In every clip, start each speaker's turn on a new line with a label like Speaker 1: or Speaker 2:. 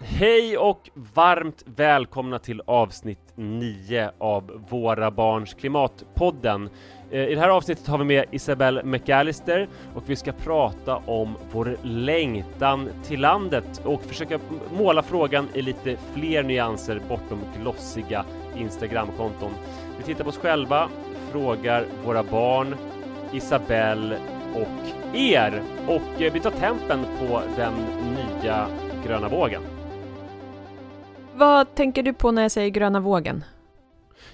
Speaker 1: Hej och varmt välkomna till avsnitt 9 av Våra Barns Klimatpodden. Eh, I det här avsnittet har vi med Isabelle McAllister och vi ska prata om vår längtan till landet och försöka måla frågan i lite fler nyanser bortom glossiga Instagramkonton. Vi tittar på oss själva, frågar våra barn, Isabelle och er och eh, vi tar tempen på den nya gröna vågen.
Speaker 2: Vad tänker du på när jag säger gröna vågen?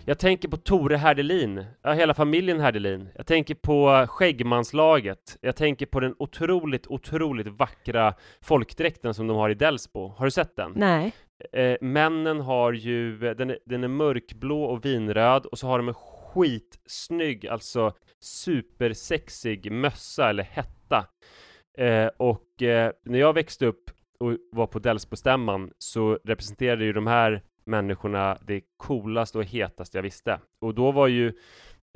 Speaker 1: Jag tänker på Tore Herdelin, ja, hela familjen Herdelin. Jag tänker på Skäggmanslaget. Jag tänker på den otroligt, otroligt vackra folkdräkten som de har i Delsbo. Har du sett den?
Speaker 2: Nej.
Speaker 1: Eh, männen har ju, den är, den är mörkblå och vinröd och så har de en skitsnygg, alltså supersexig mössa eller hetta. Eh, och eh, när jag växte upp och var på Delsbostämman så representerade ju de här människorna det coolaste och hetaste jag visste. Och då var ju,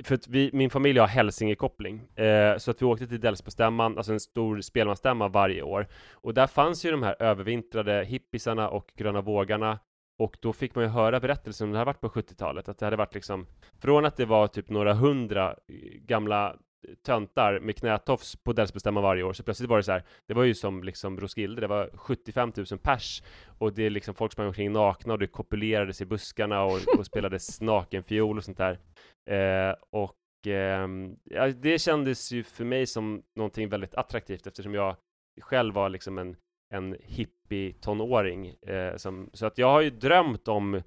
Speaker 1: för att vi, min familj har Hälsingekoppling, eh, så att vi åkte till Delsbostämman, alltså en stor spelmansstämma varje år. Och där fanns ju de här övervintrade hippisarna och gröna vågarna och då fick man ju höra berättelser om det här varit på 70-talet, att det hade varit liksom från att det var typ några hundra eh, gamla eh, töntar med knätofs på Delsbostämman varje år, så plötsligt var det så här, det var ju som liksom Roskilde, det var 75 000 pers och det är liksom folk sprang omkring nakna och det kopulerades i buskarna och, och spelades nakenfiol och sånt där. Eh, och eh, ja, det kändes ju för mig som någonting väldigt attraktivt eftersom jag själv var liksom en, en hippie-tonåring. Eh, som, så att jag har ju drömt om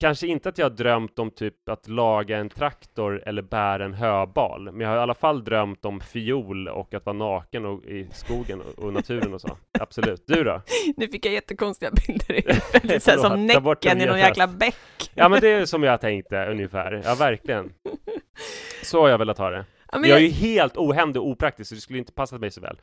Speaker 1: Kanske inte att jag har drömt om typ att laga en traktor eller bära en höbal, men jag har i alla fall drömt om fiol och att vara naken och, i skogen och, och naturen och så. Absolut. Du då?
Speaker 2: Nu fick jag jättekonstiga bilder i huvudet, som Näcken i någon jäkla bäck.
Speaker 1: Ja, men det är som jag tänkte ungefär. Ja, verkligen. Så har jag velat ha det. Ja, jag är ju helt ohändig och opraktisk, så det skulle inte passat mig så väl.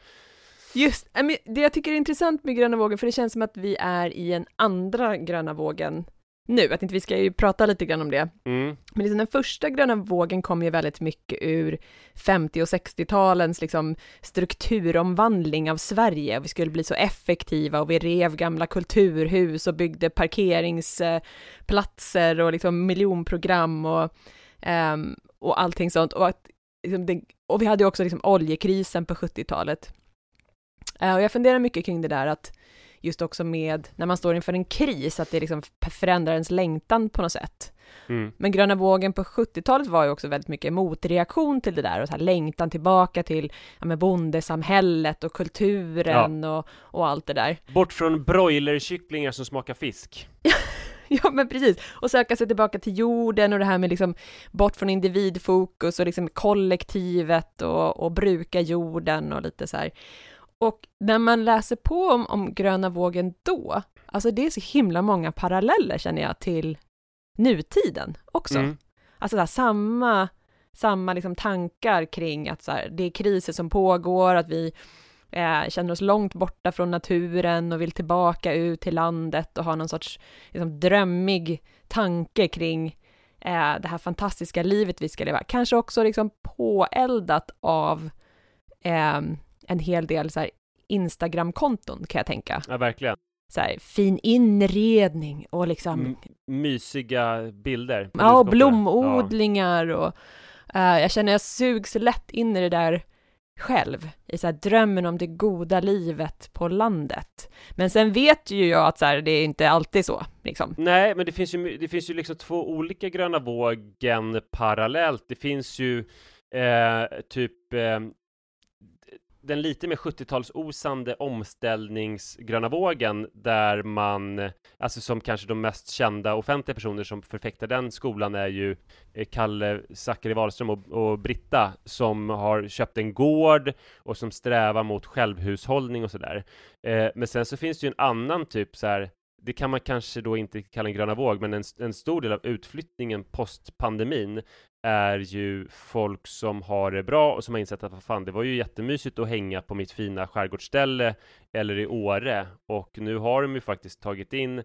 Speaker 2: Just, det jag tycker är intressant med gröna vågen, för det känns som att vi är i en andra gröna vågen nu, att inte vi ska ju prata lite grann om det. Mm. Men liksom den första gröna vågen kom ju väldigt mycket ur 50 och 60-talens liksom strukturomvandling av Sverige. Vi skulle bli så effektiva och vi rev gamla kulturhus och byggde parkeringsplatser och liksom miljonprogram och, um, och allting sånt. Och, att, liksom det, och vi hade ju också liksom oljekrisen på 70-talet. Uh, och jag funderar mycket kring det där att just också med när man står inför en kris, att det liksom förändrar ens längtan på något sätt. Mm. Men gröna vågen på 70-talet var ju också väldigt mycket motreaktion till det där och så här längtan tillbaka till ja, med bondesamhället och kulturen ja. och, och allt det där.
Speaker 1: Bort från broilerkycklingar som smakar fisk.
Speaker 2: ja, men precis. Och söka sig tillbaka till jorden och det här med liksom bort från individfokus och liksom kollektivet och, och bruka jorden och lite så här. Och när man läser på om, om gröna vågen då, alltså det är så himla många paralleller känner jag till nutiden också. Mm. Alltså där, samma, samma liksom tankar kring att så här, det är kriser som pågår, att vi eh, känner oss långt borta från naturen och vill tillbaka ut till landet och ha någon sorts liksom, drömmig tanke kring eh, det här fantastiska livet vi ska leva. Kanske också liksom påeldat av eh, en hel del så här Instagram-konton kan jag tänka.
Speaker 1: Ja, verkligen.
Speaker 2: Så här, fin inredning och liksom... M
Speaker 1: mysiga bilder.
Speaker 2: Ja, och blomodlingar ja. och uh, jag känner jag sugs lätt in i det där själv, i så här, drömmen om det goda livet på landet. Men sen vet ju jag att så här, det är inte alltid så, liksom.
Speaker 1: Nej, men det finns ju, det finns ju liksom två olika gröna vågen parallellt. Det finns ju eh, typ eh, den lite mer 70-talsosande omställningsgröna vågen där man, alltså som kanske de mest kända offentliga personer som förfäktar den skolan är ju eh, Kalle Zackari Wahlström och, och, Britta som har köpt en gård och som strävar mot självhushållning och sådär. Eh, men sen så finns det ju en annan typ så här det kan man kanske då inte kalla en gröna våg, men en, en stor del av utflyttningen post pandemin är ju folk som har det bra och som har insett att vad fan, det var ju jättemysigt att hänga på mitt fina skärgårdsställe eller i Åre. Och nu har de ju faktiskt tagit in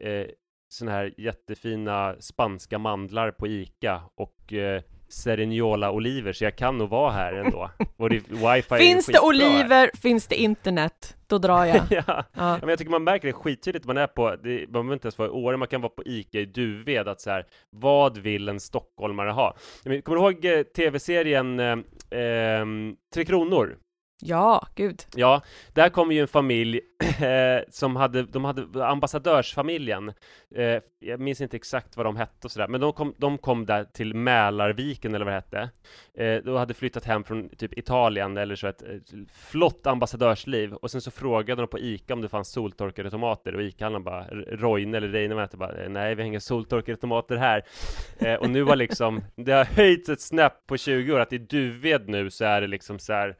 Speaker 1: eh, såna här jättefina spanska mandlar på Ica och eh, Serignola-oliver, så jag kan nog vara här ändå. Och det, wifi
Speaker 2: finns det oliver, finns det internet, då drar jag.
Speaker 1: ja. ja. men jag tycker man märker det skittydligt man är på, det, man behöver inte ens vara i Åre, man kan vara på ICA i Duved, att så här, vad vill en stockholmare ha? Kommer du ihåg eh, tv-serien eh, eh, Tre Kronor?
Speaker 2: Ja, gud.
Speaker 1: Ja, där kom ju en familj eh, som hade, de hade ambassadörsfamiljen. Eh, jag minns inte exakt vad de hette och sådär, men de kom, de kom där till Mälarviken eller vad det hette. Eh, de hade flyttat hem från typ Italien eller så ett, ett flott ambassadörsliv och sen så frågade de på ICA om det fanns soltorkade tomater och ICA-handlaren bara, Roine eller Reine var bara, eh, nej vi har inga soltorkade tomater här. Eh, och nu var liksom, det har höjts ett snäpp på 20 år, att i Duved nu så är det liksom så här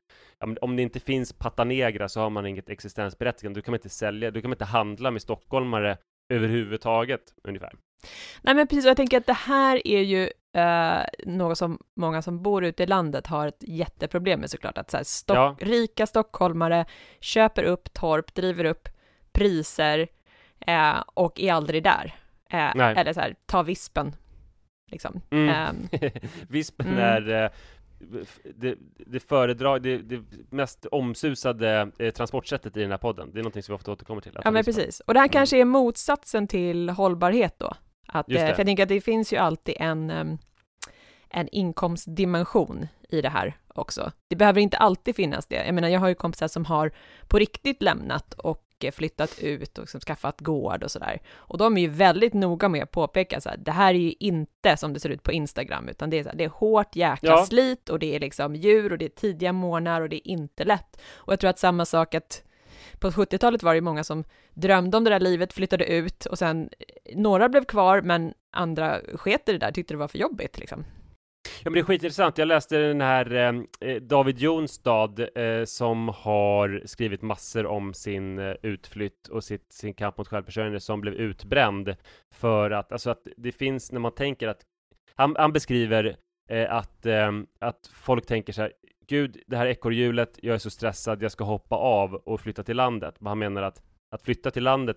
Speaker 1: om det inte finns Pata Negra så har man inget existensberättigande. Du kan inte sälja, du kan inte handla med stockholmare överhuvudtaget, ungefär.
Speaker 2: Nej men precis, jag tänker att det här är ju eh, något som många som bor ute i landet har ett jätteproblem med såklart, att så här, stock, ja. rika stockholmare köper upp torp, driver upp priser eh, och är aldrig där. Eh, eller så här, ta vispen. Liksom.
Speaker 1: Mm. Ehm. vispen mm. är eh, det, det föredrag, det, det mest omsusade eh, transportsättet i den här podden. Det är någonting som vi ofta återkommer till.
Speaker 2: Ja, men precis. Och det här mm. kanske är motsatsen till hållbarhet då. Att, eh, för jag tänker att det finns ju alltid en, en inkomstdimension i det här också. Det behöver inte alltid finnas det. Jag menar, jag har ju kompisar som har på riktigt lämnat och flyttat ut och liksom skaffat gård och sådär. Och de är ju väldigt noga med att påpeka så här, det här är ju inte som det ser ut på Instagram, utan det är, så här, det är hårt jäkla ja. slit och det är liksom djur och det är tidiga morgnar och det är inte lätt. Och jag tror att samma sak att på 70-talet var det många som drömde om det där livet, flyttade ut och sen några blev kvar, men andra sket i det där, tyckte det var för jobbigt liksom.
Speaker 1: Ja men det är skitintressant, jag läste den här eh, eh, David Jonstad eh, som har skrivit massor om sin eh, utflytt och sitt, sin kamp mot självförsörjande som blev utbränd för att, alltså att det finns när man tänker att han, han beskriver eh, att, eh, att folk tänker så här Gud, det här ekorrhjulet, jag är så stressad, jag ska hoppa av och flytta till landet. Men han menar att att flytta till landet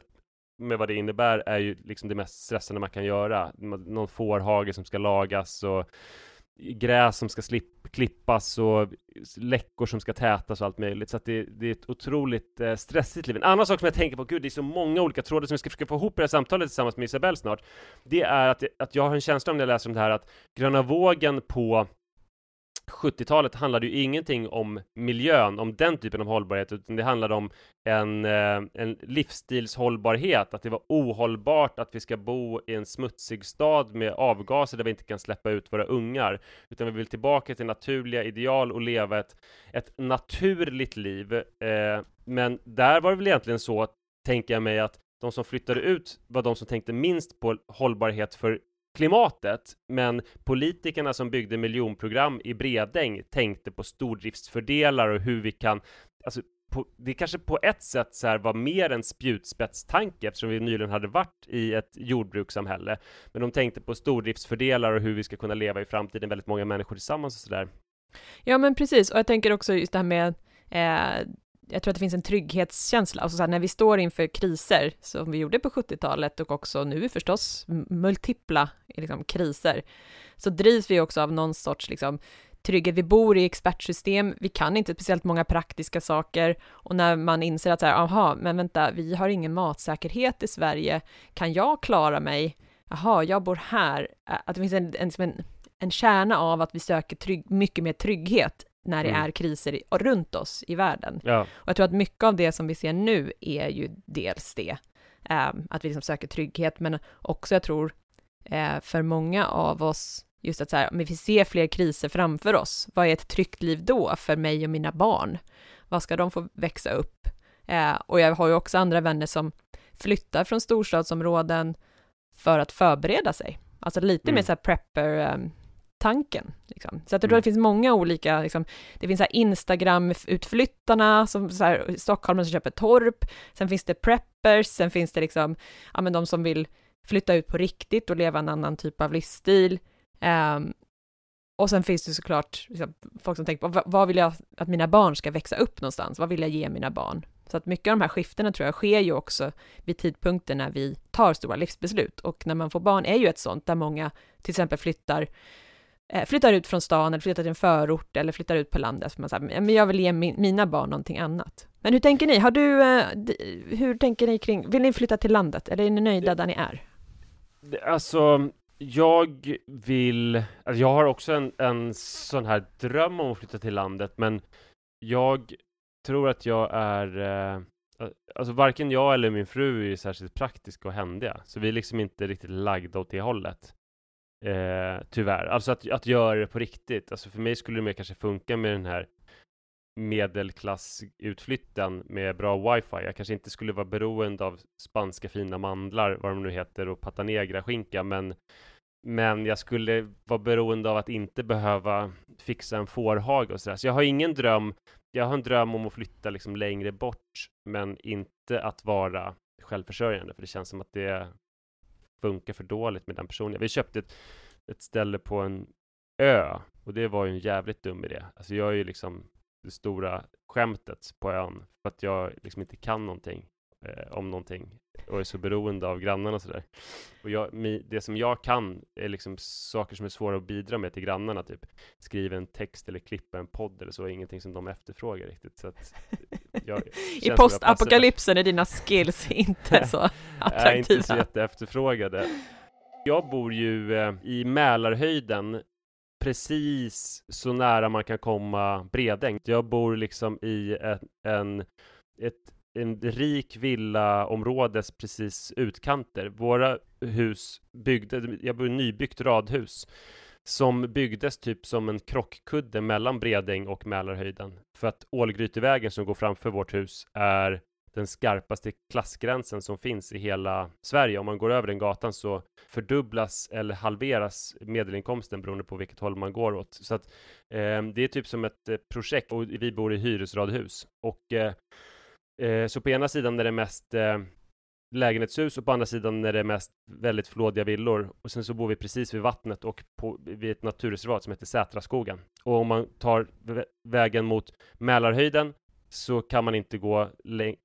Speaker 1: med vad det innebär är ju liksom det mest stressande man kan göra. Någon fårhage som ska lagas och gräs som ska slip, klippas och läckor som ska tätas och allt möjligt. Så att det, det är ett otroligt eh, stressigt liv. En annan sak som jag tänker på, gud det är så många olika trådar som vi ska försöka få ihop i det här samtalet tillsammans med Isabelle snart. Det är att, att jag har en känsla om när jag läser om det här att gröna vågen på 70-talet handlade ju ingenting om miljön, om den typen av hållbarhet, utan det handlade om en, eh, en livsstilshållbarhet, att det var ohållbart att vi ska bo i en smutsig stad med avgaser där vi inte kan släppa ut våra ungar, utan vi vill tillbaka till naturliga ideal och leva ett, ett naturligt liv. Eh, men där var det väl egentligen så, tänker jag mig, att de som flyttade ut var de som tänkte minst på hållbarhet för klimatet, men politikerna som byggde miljonprogram i Bredäng tänkte på stordriftsfördelar och hur vi kan, alltså på, det kanske på ett sätt så här var mer en spjutspetstanke eftersom vi nyligen hade varit i ett jordbrukssamhälle. Men de tänkte på stordriftsfördelar och hur vi ska kunna leva i framtiden, väldigt många människor tillsammans och sådär.
Speaker 2: Ja, men precis, och jag tänker också just det här med eh, jag tror att det finns en trygghetskänsla, alltså så här, när vi står inför kriser, som vi gjorde på 70-talet och också nu förstås multipla liksom, kriser, så drivs vi också av någon sorts liksom, trygghet. Vi bor i expertsystem, vi kan inte speciellt många praktiska saker och när man inser att så här, aha, men vänta, vi har ingen matsäkerhet i Sverige, kan jag klara mig? Jaha, jag bor här. Att det finns en, en, en, en kärna av att vi söker trygg, mycket mer trygghet när det mm. är kriser runt oss i världen. Ja. Och jag tror att mycket av det som vi ser nu är ju dels det, eh, att vi liksom söker trygghet, men också jag tror eh, för många av oss, just att så här, men vi ser fler kriser framför oss, vad är ett tryggt liv då för mig och mina barn? Vad ska de få växa upp? Eh, och jag har ju också andra vänner som flyttar från storstadsområden för att förbereda sig. Alltså lite mm. mer så här prepper, um, tanken. Liksom. Så att jag tror mm. det finns många olika, liksom, det finns Instagram-utflyttarna, som så här, stockholmare som köper torp, sen finns det preppers, sen finns det liksom, ja men de som vill flytta ut på riktigt och leva en annan typ av livsstil. Um, och sen finns det såklart liksom, folk som tänker på, vad vill jag att mina barn ska växa upp någonstans? Vad vill jag ge mina barn? Så att mycket av de här skiftena tror jag sker ju också vid tidpunkter när vi tar stora livsbeslut. Och när man får barn är ju ett sånt, där många till exempel flyttar flyttar ut från stan eller flyttar till en förort eller flyttar ut på landet. Så man säger, men jag vill ge min, mina barn någonting annat. Men hur tänker ni? Har du, eh, hur tänker ni kring, vill ni flytta till landet eller är ni nöjda där ni är?
Speaker 1: Alltså, jag vill, alltså jag har också en, en sån här dröm om att flytta till landet, men jag tror att jag är eh, Alltså varken jag eller min fru är särskilt praktiska och händiga, så vi är liksom inte riktigt lagda åt det hållet. Eh, tyvärr. Alltså att, att göra det på riktigt. Alltså för mig skulle det mer kanske funka med den här medelklassutflytten med bra wifi. Jag kanske inte skulle vara beroende av spanska fina mandlar, vad de nu heter, och pata negra-skinka, men men jag skulle vara beroende av att inte behöva fixa en fårhage och sådär. Så jag har ingen dröm. Jag har en dröm om att flytta liksom längre bort, men inte att vara självförsörjande, för det känns som att det funkar för dåligt med den personen. Vi köpte ett, ett ställe på en ö och det var ju en jävligt dum idé. Alltså jag är ju liksom det stora skämtet på ön för att jag liksom inte kan någonting eh, om någonting och är så beroende av grannarna och sådär. Och jag, det som jag kan är liksom saker som är svåra att bidra med till grannarna, typ skriva en text eller klippa en podd eller så, är ingenting som de efterfrågar riktigt. Så att
Speaker 2: jag, I postapokalypsen är dina skills inte så attraktiva.
Speaker 1: är inte så jätteefterfrågade. Jag bor ju eh, i Mälarhöjden precis så nära man kan komma Bredäng. Jag bor liksom i en, en ett en rik villaområdes precis utkanter. Våra hus byggde, jag bor i nybyggt radhus som byggdes typ som en krockkudde mellan Bredäng och Mälarhöjden. För att Ålgrytevägen som går framför vårt hus är den skarpaste klassgränsen som finns i hela Sverige. Om man går över den gatan så fördubblas eller halveras medelinkomsten beroende på vilket håll man går åt. Så att eh, det är typ som ett eh, projekt och vi bor i hyresradhus. Och eh, eh, så på ena sidan är det mest eh, lägenhetshus och på andra sidan är det mest väldigt flådiga villor. Och sen så bor vi precis vid vattnet och på, vid ett naturreservat som heter Sätraskogen. Och om man tar vägen mot Mälarhöjden så kan man inte gå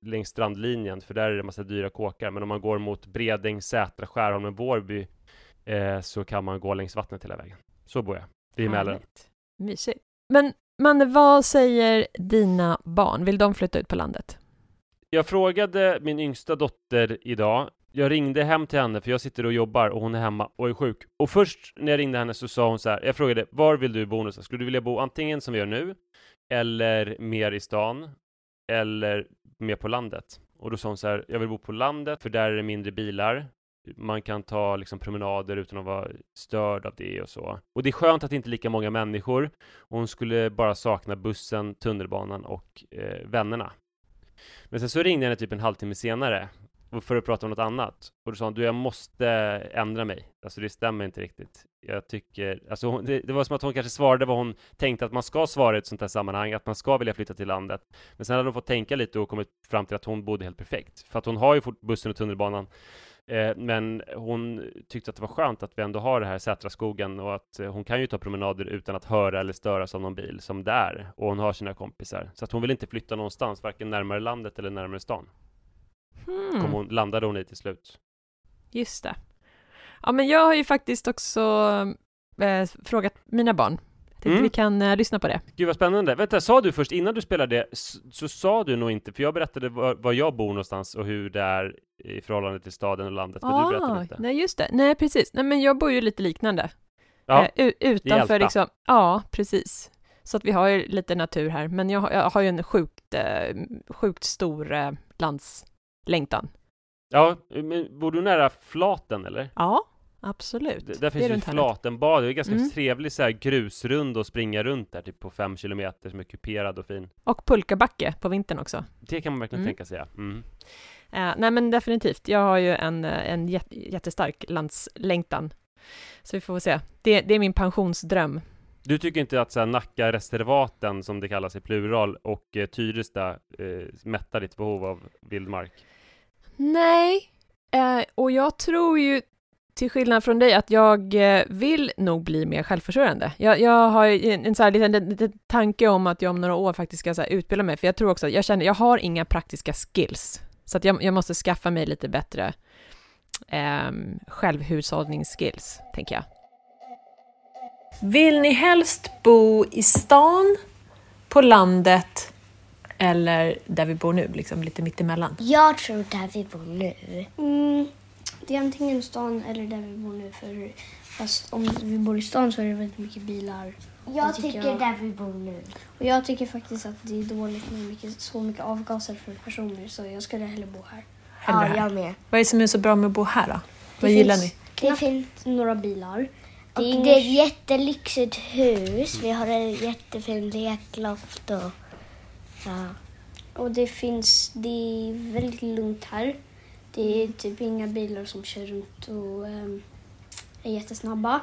Speaker 1: längs strandlinjen för där är det massa dyra kåkar. Men om man går mot Bredäng, Sätra, Skärholmen, Vårby eh, så kan man gå längs vattnet hela vägen. Så bor jag, vid Mälaren.
Speaker 2: Mysigt. Men Manne, vad säger dina barn? Vill de flytta ut på landet?
Speaker 1: Jag frågade min yngsta dotter idag. Jag ringde hem till henne för jag sitter och jobbar och hon är hemma och är sjuk. Och först när jag ringde henne så sa hon så här. Jag frågade var vill du bo någonstans? Skulle du vilja bo antingen som vi gör nu eller mer i stan eller mer på landet? Och då sa hon så här. Jag vill bo på landet för där är det mindre bilar. Man kan ta liksom promenader utan att vara störd av det och så. Och det är skönt att det inte är lika många människor. Och hon skulle bara sakna bussen, tunnelbanan och eh, vännerna. Men sen så ringde jag henne typ en halvtimme senare för att prata om något annat. Och då sa hon, du jag måste ändra mig. Alltså det stämmer inte riktigt. Jag tycker, alltså det, det, var som att hon kanske svarade vad hon tänkte att man ska svara i ett sånt här sammanhang, att man ska vilja flytta till landet. Men sen hade hon fått tänka lite och kommit fram till att hon bodde helt perfekt. För att hon har ju fort bussen och tunnelbanan. Eh, men hon tyckte att det var skönt att vi ändå har det här Sätraskogen och att eh, hon kan ju ta promenader utan att höra eller störas av någon bil som där. Och hon har sina kompisar. Så att hon vill inte flytta någonstans, varken närmare landet eller närmare stan. Hmm. Kom hon, landade hon i till slut.
Speaker 2: Just det. Ja, men jag har ju faktiskt också eh, frågat mina barn. Tänkte mm. vi kan eh, lyssna på det.
Speaker 1: Gud vad spännande. Vänta, sa du först innan du spelade, så, så sa du nog inte, för jag berättade var, var, jag bor någonstans och hur det är i förhållande till staden och landet, men ah, du berättade inte.
Speaker 2: Nej, just det. Nej, precis. Nej, men jag bor ju lite liknande. Ja, eh, utanför liksom, ja, precis. Så att vi har ju lite natur här, men jag har, jag har ju en sjukt, eh, sjukt stor landslängtan.
Speaker 1: Ja, men bor du nära Flaten eller?
Speaker 2: Ja, absolut.
Speaker 1: D där finns ju Flatenbad, det är ganska mm. trevlig så här grusrund att springa runt där, typ på fem kilometer, som är kuperad och fin.
Speaker 2: Och pulkabacke på vintern också.
Speaker 1: Det kan man verkligen mm. tänka sig, ja. Mm.
Speaker 2: Uh, nej men definitivt, jag har ju en, en jättestark landslängtan. Så vi får se. Det, det är min pensionsdröm.
Speaker 1: Du tycker inte att så här, Nacka reservaten, som det kallas i plural, och eh, Tyresta eh, mättar ditt behov av vildmark?
Speaker 2: Nej, eh, och jag tror ju till skillnad från dig att jag eh, vill nog bli mer självförsörjande. Jag, jag har en, en så här liten, liten tanke om att jag om några år faktiskt ska så utbilda mig, för jag tror också, jag känner, jag har inga praktiska skills, så att jag, jag måste skaffa mig lite bättre eh, självhushållningsskills, tänker jag. Vill ni helst bo i stan, på landet eller där vi bor nu, liksom lite mittemellan?
Speaker 3: Jag tror där vi bor nu.
Speaker 4: Mm, det är antingen stan eller där vi bor nu. För fast om vi bor i stan så är det väldigt mycket bilar.
Speaker 3: Jag
Speaker 4: Det tycker
Speaker 3: tycker
Speaker 4: jag.
Speaker 3: där vi bor nu.
Speaker 4: Och jag tycker faktiskt att det är dåligt med mycket, så mycket avgaser för personer. Så jag skulle hellre bo här.
Speaker 2: Hellre
Speaker 3: ja,
Speaker 2: här.
Speaker 3: jag med.
Speaker 2: Vad är det som är så bra med att bo här då?
Speaker 4: Det
Speaker 2: Vad gillar ni?
Speaker 3: Det
Speaker 4: knappt
Speaker 3: finns
Speaker 4: några bilar. Det är,
Speaker 3: det är ett jättelyxigt hus. Vi har en jättefin lekloft och ja.
Speaker 4: och det finns, det är väldigt lugnt här. Det är typ inga bilar som kör runt och ehm, är jättesnabba.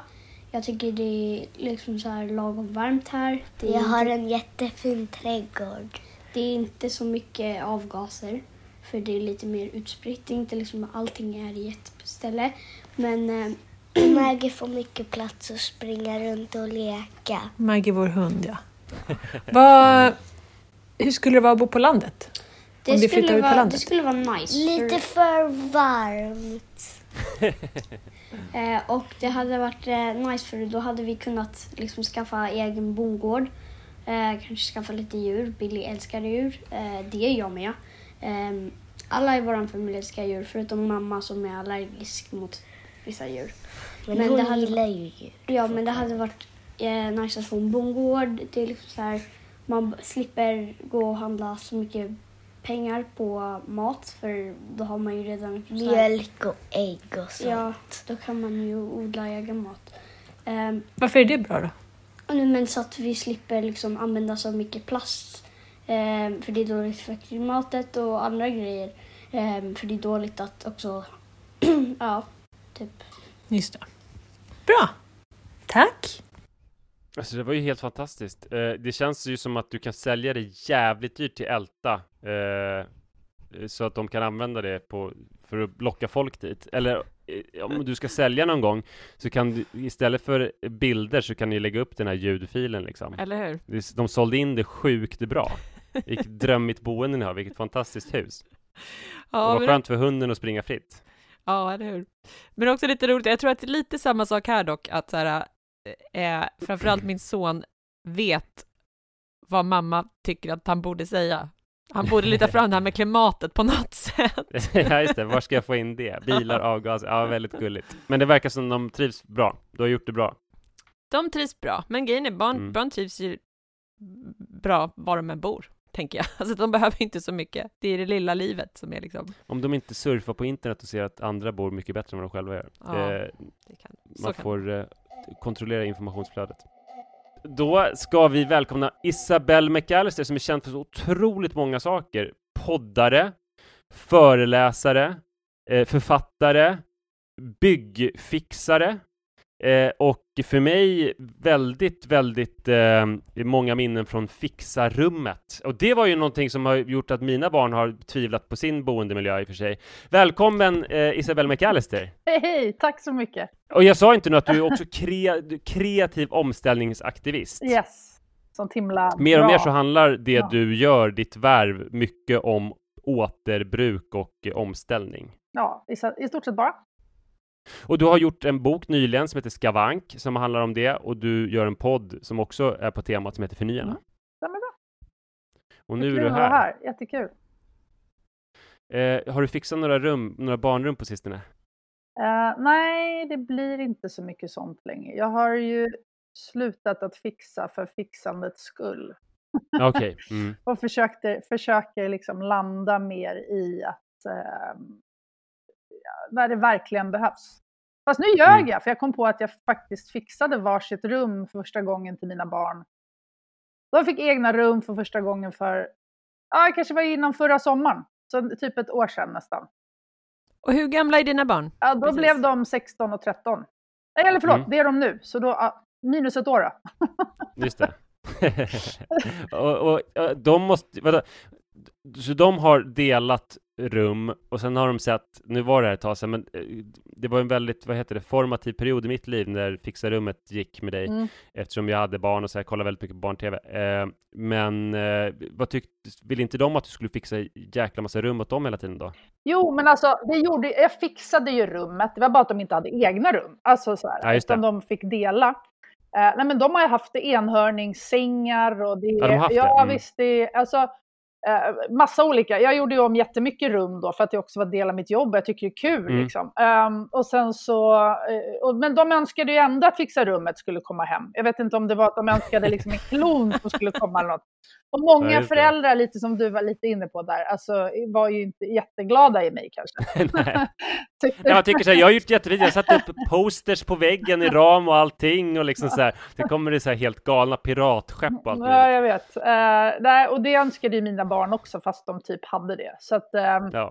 Speaker 4: Jag tycker det är liksom så här lagom varmt här. Det är
Speaker 3: Vi har
Speaker 4: inte-
Speaker 3: en jättefin trädgård.
Speaker 4: Det är inte så mycket avgaser för det är lite mer utspritt. Det är inte liksom att allting är i ett ställe. Men eh,
Speaker 3: Maggie får mycket plats att springa runt och leka.
Speaker 2: Maggie, vår hund, ja. Vad, hur skulle det vara att bo på landet?
Speaker 4: Det,
Speaker 2: Om vi flyttar
Speaker 4: skulle
Speaker 2: ut på
Speaker 4: vara,
Speaker 2: landet?
Speaker 4: det skulle vara nice.
Speaker 3: Lite för varmt.
Speaker 4: Eh, och det hade varit eh, nice för då hade vi kunnat liksom skaffa egen bondgård. Eh, kanske skaffa lite djur. Billy älskar djur. Eh, det är jag med. Eh, alla i vår familj älskar djur förutom mamma som är allergisk mot vissa djur.
Speaker 3: Men,
Speaker 4: Men
Speaker 3: hon
Speaker 4: det hade-
Speaker 3: gillar ju djur.
Speaker 4: Ja, men det hade varit eh, nice att få en bondgård. Det är liksom så här, man slipper gå och handla så mycket pengar på mat för då har man ju redan...
Speaker 3: Mjölk och ägg och så.
Speaker 4: Ja, då kan man ju odla egen mat. Ehm,
Speaker 2: Varför är det bra då?
Speaker 4: men så att vi slipper liksom använda så mycket plast. Ehm, för det är dåligt för klimatet och andra grejer. Ehm, för det är dåligt att också... ja, typ.
Speaker 2: Just det. Bra. Tack.
Speaker 1: Alltså det var ju helt fantastiskt. Eh, det känns ju som att du kan sälja det jävligt dyrt till Älta. Eh, så att de kan använda det på, för att locka folk dit. Eller eh, om du ska sälja någon gång så kan du istället för bilder så kan du lägga upp den här ljudfilen liksom.
Speaker 2: Eller hur?
Speaker 1: De sålde in det sjukt bra. Vilket drömmigt boende ni har, vilket fantastiskt hus. och
Speaker 2: Ja,
Speaker 1: vad
Speaker 2: men,
Speaker 1: skönt för hunden att springa fritt.
Speaker 2: ja, eller hur? Men också lite roligt, jag tror att det är lite samma sak här dock, att så här, eh, framförallt min son vet vad mamma tycker att han borde säga. Han borde lyfta fram det här med klimatet på något sätt.
Speaker 1: ja just det, var ska jag få in det? Bilar, avgaser, ja väldigt gulligt. Men det verkar som de trivs bra. Du har gjort det bra.
Speaker 2: De trivs bra, men grejen är barn,
Speaker 1: Mm.
Speaker 2: barn trivs ju bra var de än bor, tänker jag. Alltså de behöver inte så mycket. Det är det lilla livet som är liksom,
Speaker 1: Om de inte surfar på internet och ser att andra bor mycket bättre än vad de själva gör.
Speaker 2: Ja,
Speaker 1: det,
Speaker 2: det kan, så
Speaker 1: man får eh, kontrollera informationsflödet. Då ska vi välkomna Isabelle McAllister som är känd för så otroligt många saker. Poddare, föreläsare, eh, författare, byggfixare eh, och för mig väldigt, väldigt eh, många minnen från fixarummet. Och det var ju någonting som har gjort att mina barn har tvivlat på sin boendemiljö i och för sig. Välkommen eh, Isabelle McAllister!
Speaker 5: Hej, hej, tack så mycket.
Speaker 1: Och jag sa inte nu att du är också kre du är kreativ omställningsaktivist.
Speaker 5: Yes, sånt himla
Speaker 1: Mer och
Speaker 5: bra.
Speaker 1: mer så handlar det
Speaker 5: Ja.
Speaker 1: du gör, ditt värv, mycket om återbruk och eh, omställning.
Speaker 5: Ja, i, i stort sett bara.
Speaker 1: Och du har gjort en bok nyligen som heter Skavank, som handlar om det, och du gör en podd som också är på temat som heter Förnyarna.
Speaker 5: Mm. Stämmer bra.
Speaker 1: Och nu är du här.
Speaker 5: här. Jättekul.
Speaker 1: Eh, har du fixat några rum, några barnrum på sistone?
Speaker 5: Eh, nej, det blir inte så mycket sånt längre. Jag har ju slutat att fixa för fixandets skull.
Speaker 1: Okej. Mm.
Speaker 5: Och försökte, försöker liksom landa mer i att eh, när det verkligen behövs. Fast nu ljög
Speaker 1: Mm.
Speaker 5: jag, för jag kom på att jag faktiskt fixade varsitt rum för första gången till mina barn. De fick egna rum för första gången för, ja, det kanske var innan förra sommaren. Så typ ett år sedan nästan.
Speaker 2: Och hur gamla är dina barn?
Speaker 5: Ja, då
Speaker 2: Precis.
Speaker 5: blev de 16 och 13. Nej, Eller förlåt,
Speaker 1: Mm.
Speaker 5: det är de nu. Så då, ja, minus ett år då.
Speaker 1: Just det. och, och och de måste, vadå? Så de har delat rum och sen har de sett, nu var det här ett tag sedan, men eh, det var en väldigt, vad heter det, formativ period i mitt liv när Fixa-rummet gick med dig
Speaker 5: Mm.
Speaker 1: eftersom jag hade barn och så jag kollade väldigt mycket på barn-tv. Eh, men eh, vad tyckte, vill inte de att du skulle fixa jäkla massa rum åt dem hela tiden då?
Speaker 5: Jo, men alltså, det gjorde, jag fixade ju rummet. Det var bara att de inte hade egna rum. Alltså så här,
Speaker 1: Ja,
Speaker 5: utan de fick dela. Eh, nej men de har ju haft enhörningssängar och det
Speaker 1: Ja, de har haft det?
Speaker 5: ja
Speaker 1: Mm.
Speaker 5: visst, det alltså eh, massa olika. Jag gjorde ju om jättemycket rum då för att det också var del av mitt jobb. Jag tycker det är kul
Speaker 1: Mm.
Speaker 5: liksom. Ehm, och sen så, eh, och, men de önskade ju ändå att Fixa rummet skulle komma hem. Jag vet inte om det var att de önskade liksom en klon som skulle komma eller något. Och
Speaker 1: Ja,
Speaker 5: många
Speaker 1: det.
Speaker 5: föräldrar, lite som du var lite inne på där, alltså var ju inte jätteglada i mig kanske.
Speaker 1: Jag tycker så här, jag har gjort jättefint, jag har satt upp posters på väggen i ram och allting och liksom så här, det kommer det så här helt galna piratskepp och allt
Speaker 5: Ja, jag vet. Uh, nej, och det önskade ju mina barn också, fast de typ hade det. Så att ehm,
Speaker 1: Ja.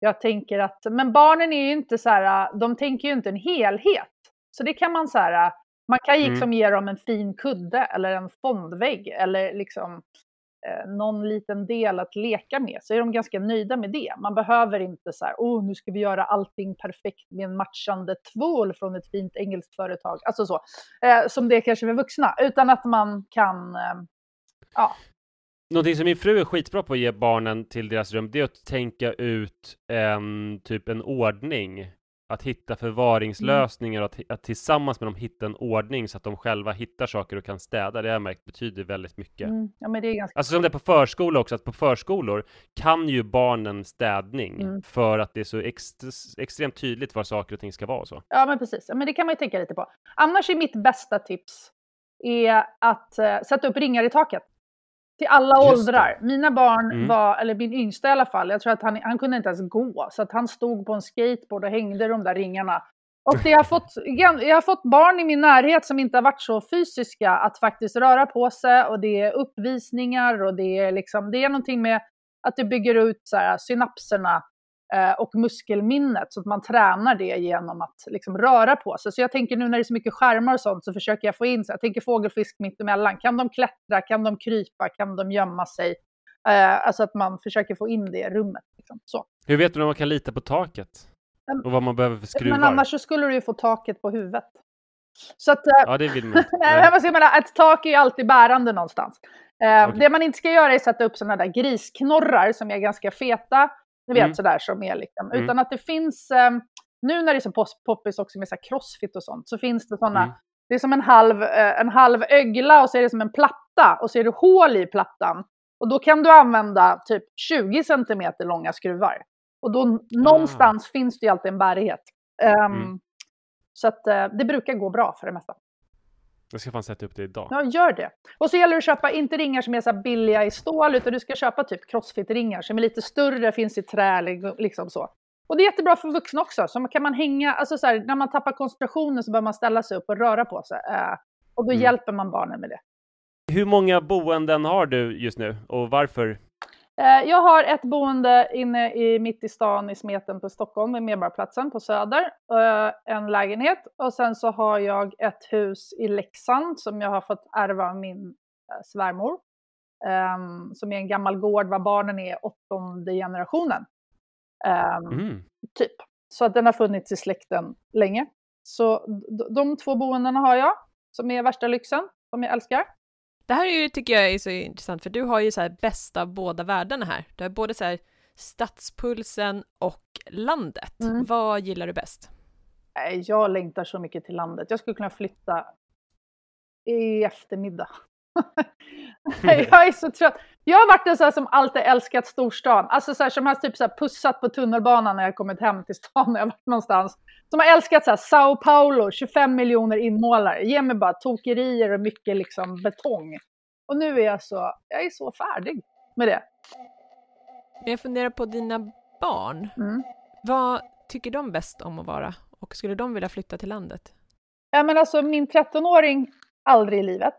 Speaker 5: jag tänker att, men barnen är ju inte så här, de tänker ju inte en helhet. Så det kan man så här, man kan
Speaker 1: Mm.
Speaker 5: liksom ge dem en fin kudde eller en fondvägg eller liksom eh, någon liten del att leka med, så är de ganska nöjda med det. Man behöver inte så här, åh, nu ska vi göra allting perfekt med en matchande tvål från ett fint engelskt företag, alltså så, eh, som det kanske för vuxna, utan att man kan, eh, ja,
Speaker 1: Någonting som min fru är skitbra på att ge barnen till deras rum, det är att tänka ut en typ en ordning. Att hitta förvaringslösningar och att, att tillsammans med dem hitta en ordning så att de själva hittar saker och kan städa. Det har jag märkt betyder väldigt mycket.
Speaker 5: mm, ja men det är ganska
Speaker 1: Alltså som det är på förskola också, att på förskolor kan ju barnen städning
Speaker 5: Mm.
Speaker 1: för att det är så ex extremt tydligt var saker och ting ska vara och så.
Speaker 5: Ja, men precis. Ja, men det kan man ju tänka lite på. Annars är mitt bästa tips är att eh, sätta upp ringar i taket. Till alla
Speaker 1: Just
Speaker 5: åldrar. Mina barn
Speaker 1: Mm.
Speaker 5: var, eller min yngsta i alla fall, jag tror att han, han kunde inte ens gå. Så att han stod på en skateboard och hängde de där ringarna. Och det har fått, jag har fått barn i min närhet som inte har varit så fysiska att faktiskt röra på sig och det är uppvisningar och det är liksom, det är någonting med att det bygger ut så här, synapserna och muskelminnet så att man tränar det genom att liksom röra på sig. Så jag tänker nu när det är så mycket skärmar och sånt så försöker jag få in, så jag tänker fågelfisk mitt emellan. Kan de klättra? Kan de krypa? Kan de gömma sig? Eh, alltså att man försöker få in det i rummet. Liksom. Så.
Speaker 1: Hur vet du när man kan lita på taket? Och vad man behöver för skruvar?
Speaker 5: Men annars så skulle du ju få taket på huvudet. Så att, eh,
Speaker 1: Ja, det vill man inte.
Speaker 5: Alltså, menar, ett tak är ju alltid bärande någonstans. Eh,
Speaker 1: Okej.
Speaker 5: Det man inte ska göra är att sätta upp sådana där grisknorrar som är ganska feta, ni vet
Speaker 1: Mm.
Speaker 5: sådär som är liksom,
Speaker 1: Mm.
Speaker 5: utan att det finns, eh, nu när det är så poppis också med så crossfit och sånt, så finns det sådana,
Speaker 1: Mm.
Speaker 5: det är som en halv, eh, en halv ögla och så är det som en platta och så är det hål i plattan. Och då kan du använda typ 20 centimeter långa skruvar. Och då någonstans finns det ju alltid en bärighet.
Speaker 1: Ah. Mm.
Speaker 5: Så att eh, det brukar gå bra för det mesta.
Speaker 1: Jag ska fan sätta upp det idag.
Speaker 5: Ja, gör det. Och så gäller det att köpa, inte ringar som är så billiga i stål, utan du ska köpa typ crossfit-ringar som är lite större, finns i trä, liksom så. Och det är jättebra för vuxna också, så kan man hänga, alltså så här, när man tappar koncentrationen så bör man ställa sig upp och röra på sig. Eh, och då
Speaker 1: Mm.
Speaker 5: hjälper man barnen med det.
Speaker 1: Hur många boenden har du just nu och varför?
Speaker 5: Eh, jag har ett boende inne i mitt i stan i Smeten på Stockholm, vid Medborgarplatsen på Söder, eh, en lägenhet. Och sen så har jag ett hus i Leksand som jag har fått ärva av min eh, svärmor. Ehm, som är en gammal gård var barnen är åttonde generationen. Ehm,
Speaker 1: Mm.
Speaker 5: Typ. Så att den har funnits i släkten länge. Så de två boendena har jag, som är värsta lyxen, som jag älskar.
Speaker 2: Det här är ju, tycker jag är så intressant, för du har ju så här bästa av båda världarna här. Du har både så här stadspulsen och landet.
Speaker 5: Mm.
Speaker 2: Vad gillar du bäst?
Speaker 5: Jag längtar så mycket till landet. Jag skulle kunna flytta i eftermiddag. jag är så trött. Jag har varit en sån som alltid älskat storstan. Alltså så här, som har typ så här pussat på tunnelbanan när jag kommit hem till stan när jag varit någonstans. Som har älskat så här, Sao Paulo, 25 miljoner invånare. Ge mig bara tokerier och mycket liksom betong. Och nu är jag så, jag är så färdig med det.
Speaker 2: Jag funderar på dina barn.
Speaker 5: Mm.
Speaker 2: Vad tycker de bäst om att vara? Och skulle de vilja flytta till landet?
Speaker 5: Ja, men alltså min 13-åring, aldrig i livet.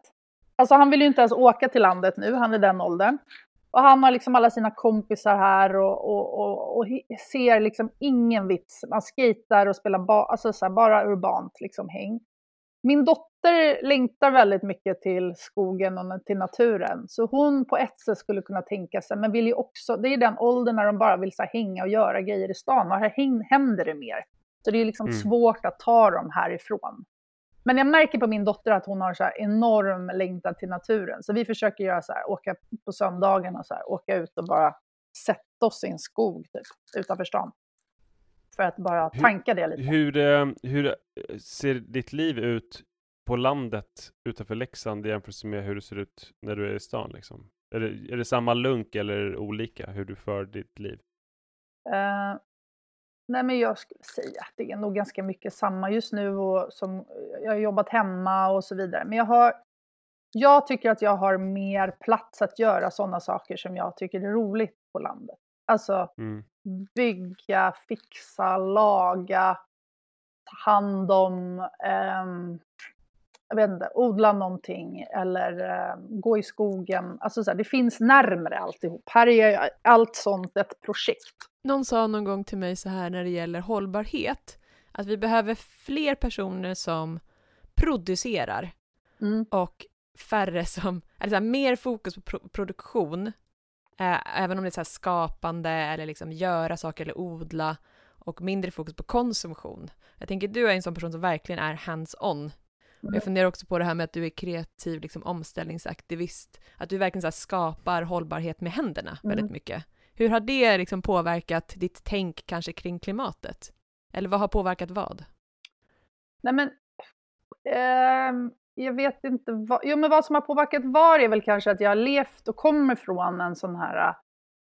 Speaker 5: Alltså han vill ju inte ens åka till landet nu, han är den åldern. Och han har liksom alla sina kompisar här och, och, och, och ser liksom ingen vits. Man skejtar och spelar ba, alltså så här, bara urbant liksom häng. Min dotter längtar väldigt mycket till skogen och till naturen. Så hon på ett sätt skulle kunna tänka sig, men vill ju också, det är den åldern när de bara vill så här, hänga och göra grejer i stan. Och här händer det mer. Så det är liksom
Speaker 1: Mm.
Speaker 5: svårt att ta dem härifrån. Men jag märker på min dotter att hon har så här enorm längtan till naturen. Så vi försöker göra så här, åka på söndagarna, så här, åka ut och bara sätta oss i en skog typ, utanför stan. För att bara tanka det lite.
Speaker 1: Hur, eh, hur eh, ser ditt liv ut på landet utanför Leksand i jämförelse med hur det ser ut när du är i stan liksom? Är det, är det samma lunk eller olika hur du för ditt liv?
Speaker 5: Uh, nej men jag skulle säga att det är nog ganska mycket samma just nu och som jag har jobbat hemma och så vidare. Men jag har jag tycker att jag har mer plats att göra sådana saker som jag tycker är roligt på landet. Alltså mm. bygga, fixa, laga, ta hand om, eh, jag vet inte, odla någonting eller eh, gå i skogen. Alltså så här, det finns närmre alltihop. Här är allt sånt ett projekt.
Speaker 2: Någon sa någon gång till mig så här när det gäller hållbarhet, att vi behöver fler personer som producerar mm. och färre som, eller så här, mer fokus på pro produktion, eh, även om det är så skapande eller liksom göra saker eller odla och mindre fokus på konsumtion. Jag tänker du är en sån person som verkligen är hands-on. Och jag funderar också på det här med att du är kreativ liksom, omställningsaktivist, att du verkligen så skapar hållbarhet med händerna mm. väldigt mycket. Hur har det liksom påverkat ditt tänk kanske kring klimatet? Eller vad har påverkat vad?
Speaker 5: Nej men, eh, jag vet inte vad, jo men vad som har påverkat var är väl kanske att jag har levt och kommer från en sån här äh,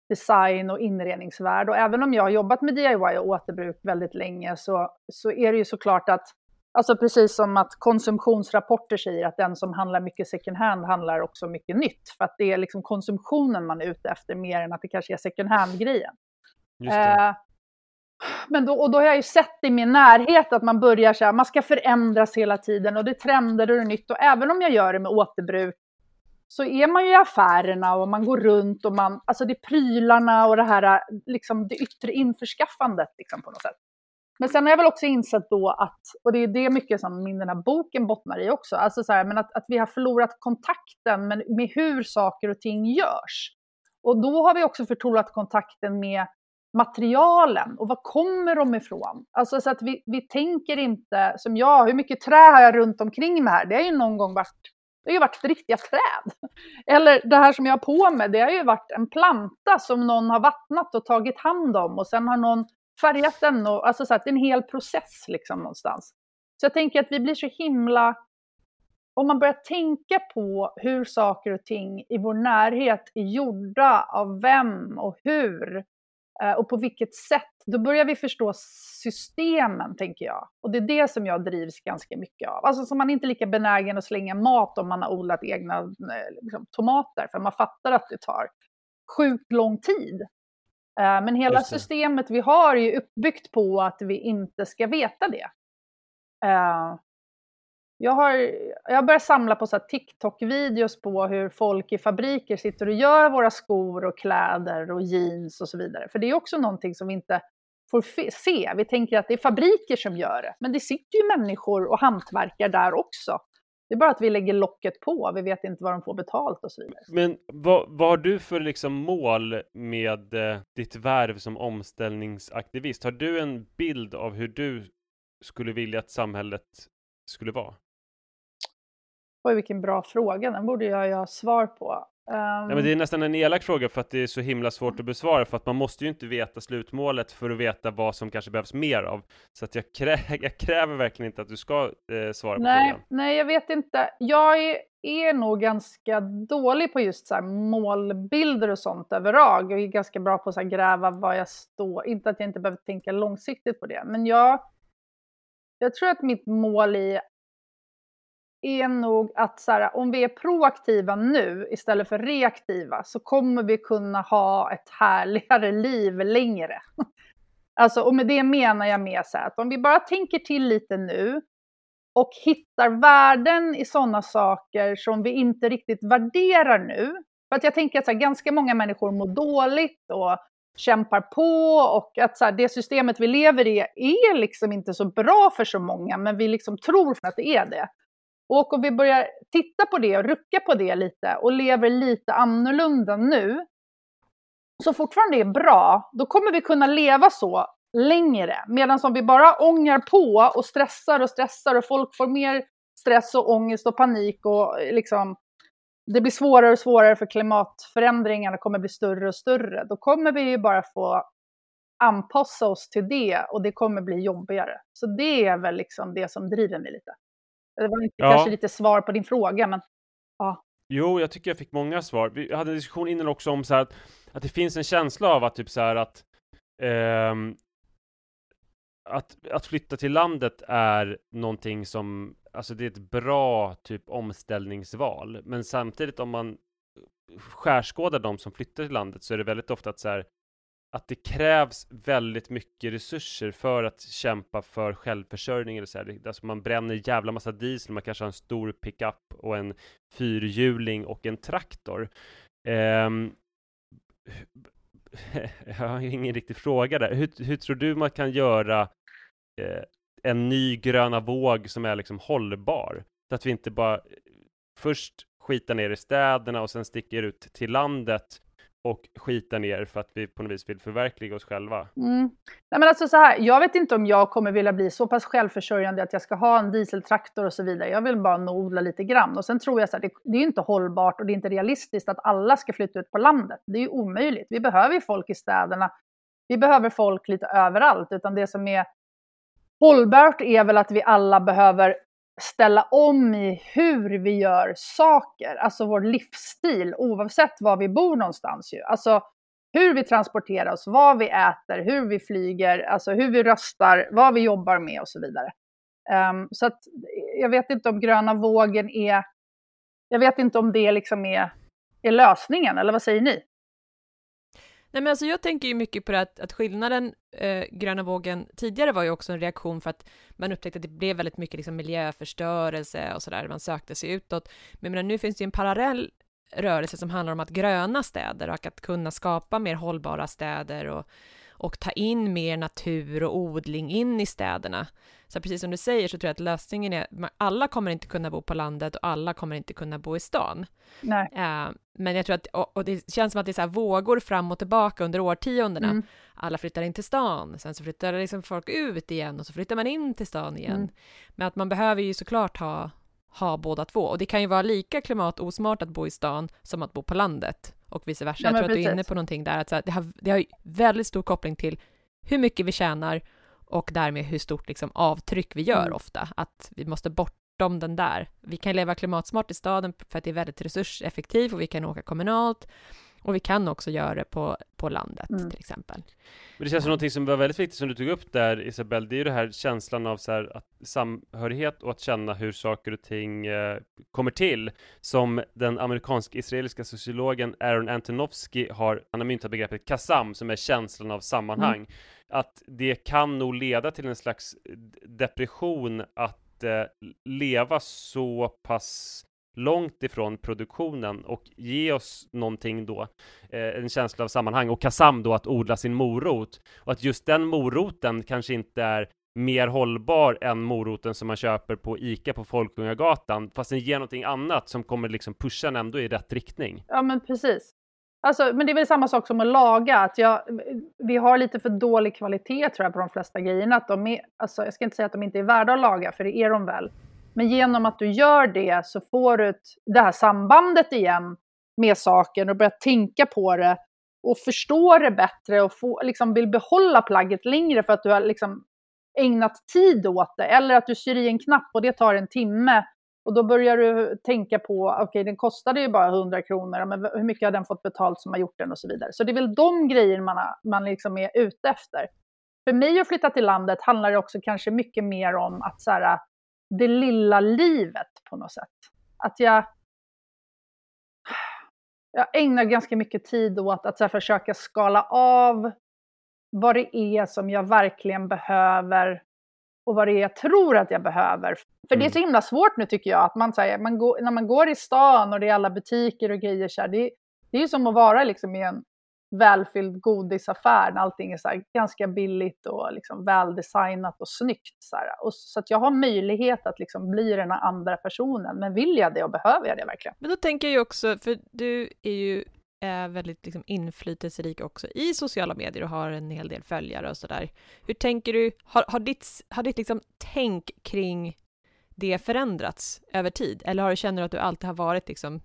Speaker 5: design och inredningsvärld. Och även om jag har jobbat med DIY och återbruk väldigt länge så, så är det ju såklart att, alltså precis som att konsumtionsrapporter säger att den som handlar mycket second hand handlar också mycket nytt. För att det är liksom konsumtionen man är ute efter mer än att det kanske är second hand-grejen. Eh, men då, och då har jag ju sett i min närhet att man börjar så här, man ska förändras hela tiden och det är trender och det är nytt. Och även om jag gör det med återbruk så är man ju i affärerna och man går runt och man, alltså det är prylarna och det här, liksom det yttre införskaffandet liksom på något sätt. Men sen har jag väl också insett då att, och det är det mycket som min den här boken bottnar i också, alltså så här, men att, att vi har förlorat kontakten med, med hur saker och ting görs. Och då har vi också förlorat kontakten med materialen och var kommer de ifrån? Alltså så att vi, vi tänker inte som jag, hur mycket trä har jag runt omkring mig här? Det har ju någon gång varit, det har ju varit riktiga träd. Eller det här som jag har på mig, det har ju varit en planta som någon har vattnat och tagit hand om och sen har någon färgat den och alltså så att det är en hel process liksom någonstans. Så jag tänker att vi blir så himla om man börjar tänka på hur saker och ting i vår närhet är gjorda av vem och hur, eh, och på vilket sätt, då börjar vi förstå systemen, tänker jag. Och det är det som jag drivs ganska mycket av. Alltså så man är inte lika benägen att slänga mat om man har odlat egna eh, liksom, tomater, för man fattar att det tar sjukt lång tid. Eh, men hela systemet vi har är ju uppbyggt på att vi inte ska veta det. Jag har, jag har börjat samla på TikTok-videos på hur folk i fabriker sitter och gör våra skor och kläder och jeans och så vidare. För det är också någonting som vi inte får se. Vi tänker att det är fabriker som gör det. Men det sitter ju människor och hantverkar där också. Det är bara att vi lägger locket på, vi vet inte vad de får betalt och så vidare.
Speaker 1: Men vad, vad har du för liksom mål med eh, ditt värv som omställningsaktivist? Har du en bild av hur du skulle vilja att samhället skulle vara?
Speaker 5: Oj, vilken bra fråga. Den borde jag ju ha svar på. Um...
Speaker 1: Ja, men det är nästan en elak fråga för att det är så himla svårt att besvara för att man måste ju inte veta slutmålet för att veta vad som kanske behövs mer av. Så att jag, krä jag kräver verkligen inte att du ska eh, svara på
Speaker 5: nej,
Speaker 1: frågan.
Speaker 5: Nej, jag vet inte. Jag är, är nog ganska dålig på just så här målbilder och sånt överlag. Jag är ganska bra på att gräva var jag står. Inte att jag inte behöver tänka långsiktigt på det, men jag jag tror att mitt mål i är nog att så här, om vi är proaktiva nu istället för reaktiva så kommer vi kunna ha ett härligare liv längre. Alltså, och med det menar jag med så här, att om vi bara tänker till lite nu och hittar värden i sådana saker som vi inte riktigt värderar nu. För att jag tänker att så här, ganska många människor mår dåligt och kämpar på och att så här, det systemet vi lever i är liksom inte så bra för så många, men vi liksom tror att det är det. Och om vi börjar titta på det och rucka på det lite och lever lite annorlunda nu, så fortfarande är bra, då kommer vi kunna leva så längre. Medan om vi bara ångar på och stressar och stressar och folk får mer stress och ångest och panik och eh, liksom det blir svårare och svårare för klimatförändringarna kommer bli större och större. Då kommer vi ju bara få anpassa oss till det och det kommer bli jobbigare. Så det är väl liksom det som driver mig lite. Det var inte
Speaker 1: Ja.
Speaker 5: kanske lite svar på din fråga, men
Speaker 1: Jo, jag tycker jag fick många svar. Vi hade en diskussion innan också om så här att, att det finns en känsla av att typ så här att ehm, att, att flytta till landet är någonting som, alltså det är ett bra typ omställningsval, men samtidigt om man skärskådar de som flyttar till landet så är det väldigt ofta att så här, att det krävs väldigt mycket resurser för att kämpa för självförsörjning eller så här. Alltså man bränner jävla massa diesel, man kanske har en stor pickup och en fyrhjuling och en traktor. Um, jag har ingen riktig fråga där. Hur, hur tror du man kan göra eh, en ny gröna våg som är liksom hållbar? Så att vi inte bara eh, först skitar ner i städerna och sen sticker ut till landet och skita ner för att vi på något vis vill förverkliga oss själva.
Speaker 5: Mm. Nej, men alltså så här, jag vet inte om jag kommer vilja bli så pass självförsörjande att jag ska ha en dieseltraktor och så vidare. Jag vill bara odla lite grann. Och sen tror jag så här, det, det är inte hållbart och det är inte realistiskt att alla ska flytta ut på landet. Det är ju omöjligt. Vi behöver ju folk i städerna. Vi behöver folk lite överallt. Utan det som är hållbart är väl att vi alla behöver ställa om i hur vi gör saker. Alltså vår livsstil oavsett var vi bor någonstans ju. Alltså hur vi transporterar oss, vad vi äter, hur vi flyger, alltså hur vi röstar, vad vi jobbar med och så vidare. Um, så att jag vet inte om gröna vågen är, jag vet inte om det liksom är, är lösningen, eller vad säger ni?
Speaker 2: Nej men alltså jag tänker ju mycket på det att, att skillnaden, eh, gröna vågen, tidigare var ju också en reaktion för att man upptäckte att det blev väldigt mycket liksom miljöförstörelse och sådär, man sökte sig utåt. Men menar, nu finns det ju en parallell rörelse som handlar om att gröna städer och att kunna skapa mer hållbara städer och, och ta in mer natur och odling in i städerna. Så precis som du säger så tror jag att lösningen är, alla kommer inte kunna bo på landet och alla kommer inte kunna bo i stan.
Speaker 5: Nej.
Speaker 2: Eh, men jag tror att, och, och det känns som att det är vågor fram och tillbaka under årtiondena.
Speaker 5: Mm.
Speaker 2: Alla flyttar in till stan, sen så flyttar liksom folk ut igen och så flyttar man in till stan igen.
Speaker 5: Mm.
Speaker 2: Men att man behöver ju såklart ha, ha båda två. Och det kan ju vara lika klimatosmart att bo i stan som att bo på landet och vice versa.
Speaker 5: Ja,
Speaker 2: jag tror att du är inne
Speaker 5: precis.
Speaker 2: på någonting där, att så här, det, har, det har väldigt stor koppling till hur mycket vi tjänar och därmed hur stort liksom, avtryck vi gör
Speaker 5: Mm.
Speaker 2: ofta. Att vi måste bortom den där. Vi kan leva klimatsmart i staden för att det är väldigt resurseffektivt och vi kan åka kommunalt och vi kan också göra det på, på landet
Speaker 5: Mm.
Speaker 2: till exempel.
Speaker 1: Men det känns som någonting som var väldigt viktigt som du tog upp där Isabel, det är ju det här känslan av så här, att samhörighet och att känna hur saker och ting eh, kommer till, som den amerikansk-israeliska sociologen Aaron Antonovsky har, han har myntat begreppet kasam, som är känslan av sammanhang. Att det kan nog leda till en slags depression att eh, leva så pass långt ifrån produktionen och ge oss någonting då, eh, en känsla av sammanhang och Kazam då att odla sin morot och att just den moroten kanske inte är mer hållbar än moroten som man köper på ICA på Folkungagatan, fast den ger någonting annat som kommer liksom pusha en ändå i rätt riktning.
Speaker 5: Ja, men precis. Alltså, men det är väl samma sak som att laga. Att jag, vi har lite för dålig kvalitet tror jag på de flesta grejerna. Att de är, alltså, jag ska inte säga att de inte är värda att laga, för det är de väl. Men genom att du gör det så får du ett, det här sambandet igen med saken och börjar tänka på det och förstå det bättre och få, liksom, vill behålla plagget längre för att du har liksom, ägnat tid åt det. Eller att du syr i en knapp och det tar en timme och då börjar du tänka på, okej den kostade ju bara 100 kronor, men hur mycket har den fått betalt som har gjort den och så vidare. Så det är väl de grejer man, har, man liksom är ute efter. För mig att flytta till landet handlar det också kanske mycket mer om att så här, det lilla livet på något sätt. Att jag, jag ägnar ganska mycket tid åt att så försöka skala av vad det är som jag verkligen behöver och vad det är jag tror att jag behöver. För det är så himla svårt nu tycker jag, att man, så här, man går, när man går i stan och det är alla butiker och grejer så här, det, det är ju som att vara liksom i en välfylld godisaffär när allting är så ganska billigt och liksom väldesignat och snyggt. Så. Och, så att jag har möjlighet att liksom bli den här andra personen, men vill jag det och behöver jag det verkligen?
Speaker 2: Men då tänker jag ju också, för du är ju är väldigt liksom inflytelserik också i sociala medier och har en hel del följare och sådär. Hur tänker du, har, har ditt, har ditt liksom tänk kring det förändrats över tid? Eller har du känner du att du alltid har varit liksom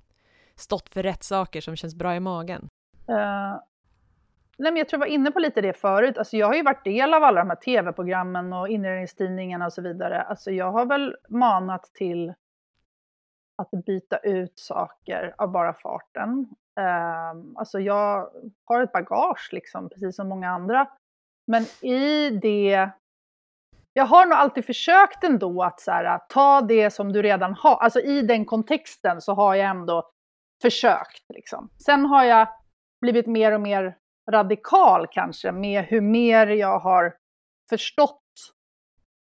Speaker 2: stått för rätt saker som känns bra i magen?
Speaker 5: Uh, nej men jag tror jag var inne på lite det förut. Alltså jag har ju varit del av alla de här tv-programmen och inredningstidningarna och så vidare. Alltså jag har väl manat till att byta ut saker av bara farten. Um, alltså jag har ett bagage liksom, precis som många andra. Men i det jag har nog alltid försökt ändå att så här, ta det som du redan har, alltså i den kontexten så har jag ändå försökt. Liksom. Sen har jag blivit mer och mer radikal kanske med hur mer jag har förstått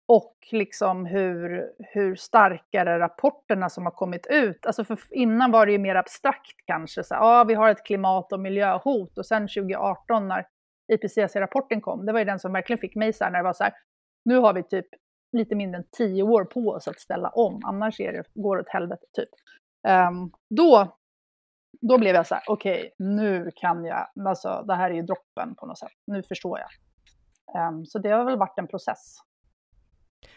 Speaker 5: och liksom hur, hur starkare rapporterna som har kommit ut. Alltså för innan var det ju mer abstrakt kanske. Så, ja, vi har ett klimat och miljöhot och sen 2018 när IPCC-rapporten kom, det var ju den som verkligen fick mig så här när det var så här, nu har vi typ lite mindre än tio år på oss att ställa om, annars är det, går det åt helvete typ. Um, då, då blev jag så här, okej, okay, nu kan jag, alltså det här är ju droppen på något sätt, nu förstår jag. Um, så det har väl varit en process.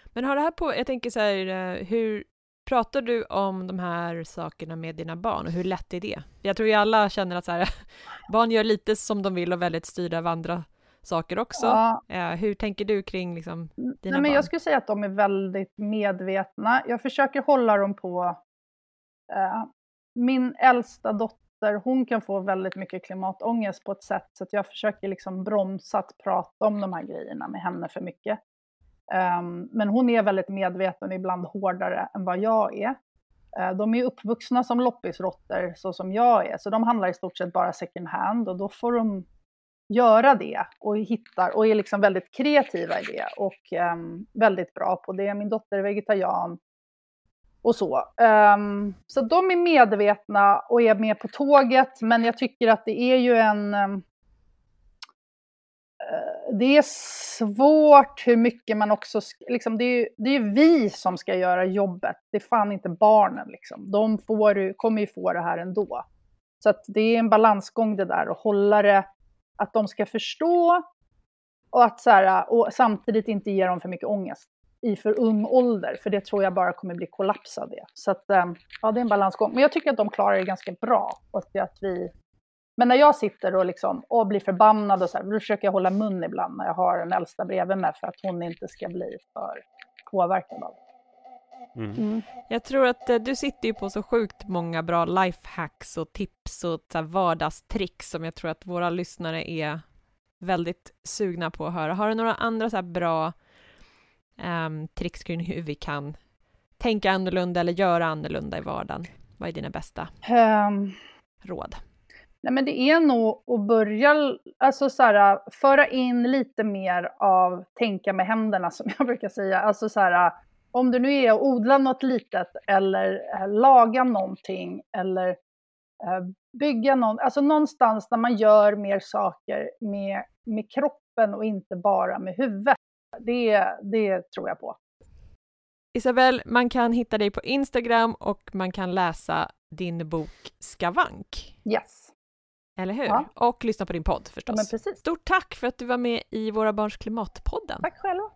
Speaker 2: Men har det här på, jag tänker så här, eh, hur pratar du om de här sakerna med dina barn och hur lätt är det? Jag tror ju alla känner att så här, barn gör lite som de vill och väldigt styrda av andra saker också. Ja. Eh, hur tänker du kring liksom, dina
Speaker 5: Nej, men
Speaker 2: barn?
Speaker 5: Jag skulle säga att de är väldigt medvetna. Jag försöker hålla dem på... Eh, min äldsta dotter, hon kan få väldigt mycket klimatångest på ett sätt så att jag försöker liksom bromsa att prata om de här grejerna med henne för mycket. Um, men hon är väldigt medveten, ibland hårdare än vad jag är. Uh, de är uppvuxna som loppisrotter så som jag är, så de handlar i stort sett bara second hand och då får de göra det och hittar och är liksom väldigt kreativa i det och um, väldigt bra på det. Min dotter är vegetarian och så. Um, så de är medvetna och är med på tåget, men jag tycker att det är ju en um, det är svårt hur mycket man också, liksom, det, är ju, det är ju vi som ska göra jobbet, det är fan inte barnen. Liksom. De får, kommer ju få det här ändå. Så att det är en balansgång det där, att hålla det att de ska förstå och, att så här, och samtidigt inte ge dem för mycket ångest i för ung ålder, för det tror jag bara kommer bli kollaps av det. Så att, ehm, ja, det är en balansgång. Men jag tycker att de klarar det ganska bra. Och att vi... Men när jag sitter och, liksom, och blir förbannad och så här, då försöker jag hålla mun ibland när jag har den äldsta bredvid mig för att hon inte ska bli för påverkad av det.
Speaker 2: Mm. Mm. Jag tror att eh, du sitter ju på så sjukt många bra lifehacks och tips och så vardagstricks som jag tror att våra lyssnare är väldigt sugna på att höra. Har du några andra så bra um, tricks kring hur vi kan tänka annorlunda eller göra annorlunda i vardagen? Vad är dina bästa um, råd?
Speaker 5: Nej, men det är nog att börja, alltså så här, föra in lite mer av tänka med händerna som jag brukar säga. Alltså så här, om det nu är att odla något litet eller eh, laga någonting eller eh, bygga någon, alltså någonstans där man gör mer saker med, med kroppen och inte bara med huvudet. Det, det tror jag på.
Speaker 2: Isabel, man kan hitta dig på Instagram och man kan läsa din bok Skavank.
Speaker 5: Yes.
Speaker 2: Eller hur? Ja. Och lyssna på din podd förstås.
Speaker 5: Ja,
Speaker 2: Stort tack för att du var med i Våra Barns Klimatpodden.
Speaker 5: Tack själva.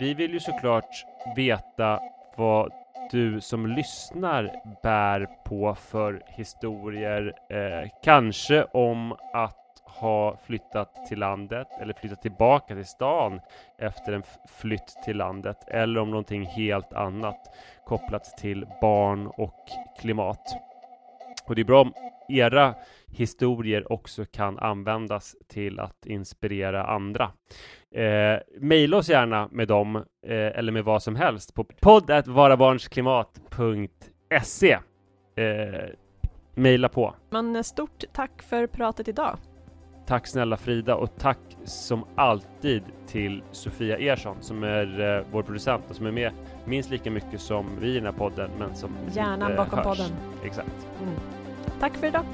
Speaker 1: Vi vill ju såklart veta vad du som lyssnar bär på för historier, eh, kanske om att ha flyttat till landet eller flyttat tillbaka till stan efter en flytt till landet eller om någonting helt annat kopplat till barn och klimat. Och det är bra om era historier också kan användas till att inspirera andra. Eh, maila oss gärna med dem, eh, eller med vad som helst, på podd.varabarnsklimat.se eh, Maila på.
Speaker 2: Men eh, stort tack för pratet idag.
Speaker 1: Tack snälla Frida och tack som alltid till Sofia Ersson som är eh, vår producent och som är med minst lika mycket som vi i den här podden men som
Speaker 2: Hjärnan bakom
Speaker 1: hörs.
Speaker 2: podden.
Speaker 1: Exakt.
Speaker 2: Mm. Tack för idag.